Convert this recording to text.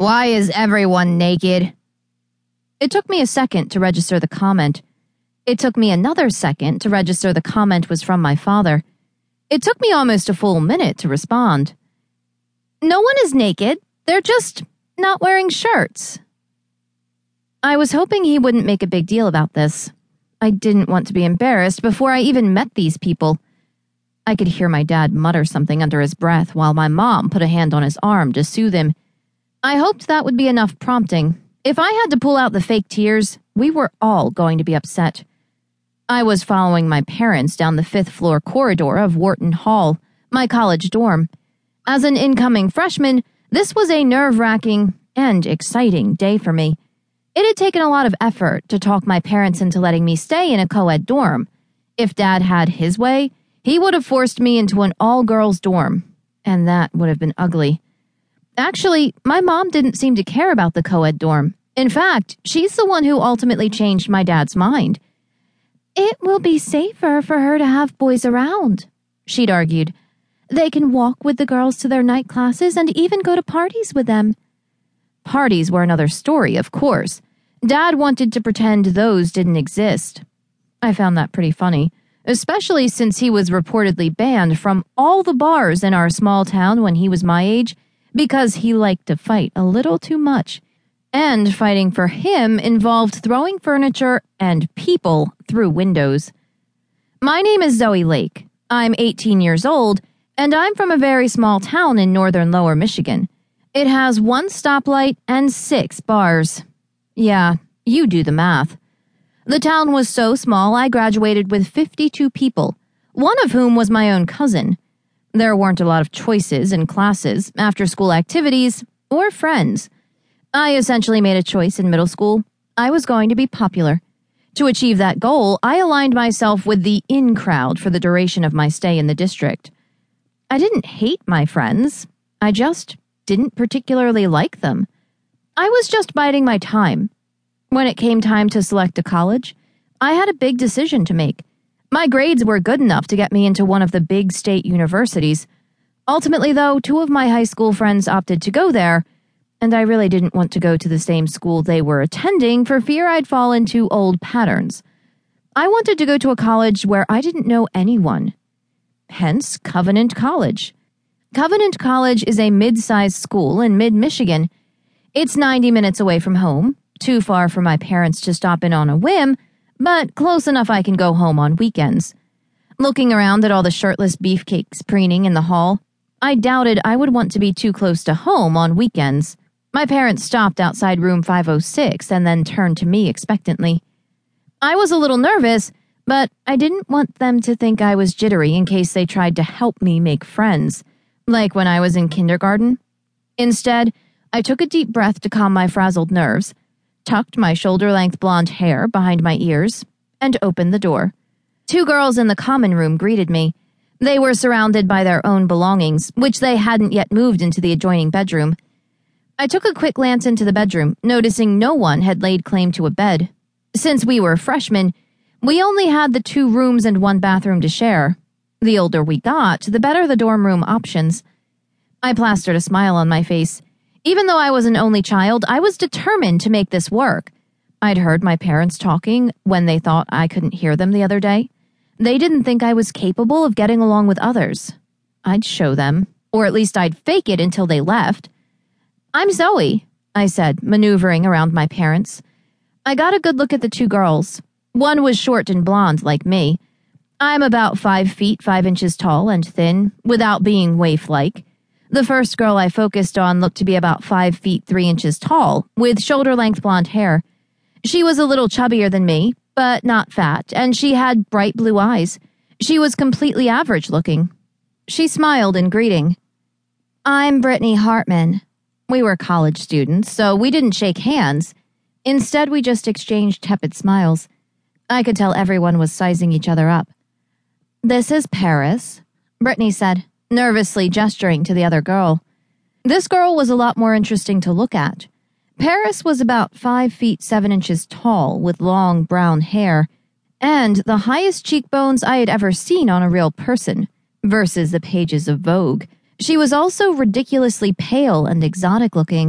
Why is everyone naked? It took me a second to register the comment. It took me another second to register the comment was from my father. It took me almost a full minute to respond. No one is naked. They're just not wearing shirts. I was hoping he wouldn't make a big deal about this. I didn't want to be embarrassed before I even met these people. I could hear my dad mutter something under his breath while my mom put a hand on his arm to soothe him. I hoped that would be enough prompting. If I had to pull out the fake tears, we were all going to be upset. I was following my parents down the fifth floor corridor of Wharton Hall, my college dorm. As an incoming freshman, this was a nerve wracking and exciting day for me. It had taken a lot of effort to talk my parents into letting me stay in a co ed dorm. If dad had his way, he would have forced me into an all girls dorm, and that would have been ugly. Actually, my mom didn't seem to care about the co ed dorm. In fact, she's the one who ultimately changed my dad's mind. It will be safer for her to have boys around, she'd argued. They can walk with the girls to their night classes and even go to parties with them. Parties were another story, of course. Dad wanted to pretend those didn't exist. I found that pretty funny, especially since he was reportedly banned from all the bars in our small town when he was my age because he liked to fight a little too much. And fighting for him involved throwing furniture and people through windows. My name is Zoe Lake. I'm 18 years old, and I'm from a very small town in northern lower Michigan. It has one stoplight and six bars. Yeah, you do the math. The town was so small I graduated with 52 people, one of whom was my own cousin. There weren't a lot of choices in classes, after school activities, or friends. I essentially made a choice in middle school. I was going to be popular. To achieve that goal, I aligned myself with the in crowd for the duration of my stay in the district. I didn't hate my friends, I just didn't particularly like them. I was just biding my time. When it came time to select a college, I had a big decision to make. My grades were good enough to get me into one of the big state universities. Ultimately, though, two of my high school friends opted to go there, and I really didn't want to go to the same school they were attending for fear I'd fall into old patterns. I wanted to go to a college where I didn't know anyone. Hence, Covenant College. Covenant College is a mid sized school in mid Michigan. It's 90 minutes away from home, too far for my parents to stop in on a whim but close enough I can go home on weekends. Looking around at all the shirtless beefcakes preening in the hall, I doubted I would want to be too close to home on weekends. My parents stopped outside room 506 and then turned to me expectantly. I was a little nervous, but I didn't want them to think I was jittery in case they tried to help me make friends, like when I was in kindergarten. Instead, I took a deep breath to calm my frazzled nerves tucked my shoulder length blonde hair behind my ears, and opened the door. Two girls in the common room greeted me. They were surrounded by their own belongings, which they hadn't yet moved into the adjoining bedroom. I took a quick glance into the bedroom, noticing no one had laid claim to a bed. Since we were freshmen, we only had the two rooms and one bathroom to share. The older we got, the better the dorm room options. I plastered a smile on my face. Even though I was an only child, I was determined to make this work. I'd heard my parents talking when they thought I couldn't hear them the other day. They didn't think I was capable of getting along with others. I'd show them, or at least I'd fake it until they left. I'm Zoe, I said, maneuvering around my parents. I got a good look at the two girls. One was short and blonde, like me. I'm about five feet, five inches tall and thin, without being waif like. The first girl I focused on looked to be about five feet three inches tall, with shoulder length blonde hair. She was a little chubbier than me, but not fat, and she had bright blue eyes. She was completely average looking. She smiled in greeting. I'm Brittany Hartman. We were college students, so we didn't shake hands. Instead, we just exchanged tepid smiles. I could tell everyone was sizing each other up. This is Paris, Brittany said nervously gesturing to the other girl. This girl was a lot more interesting to look at. Paris was about five feet seven inches tall, with long brown hair, and the highest cheekbones I had ever seen on a real person, versus the pages of Vogue. She was also ridiculously pale and exotic looking.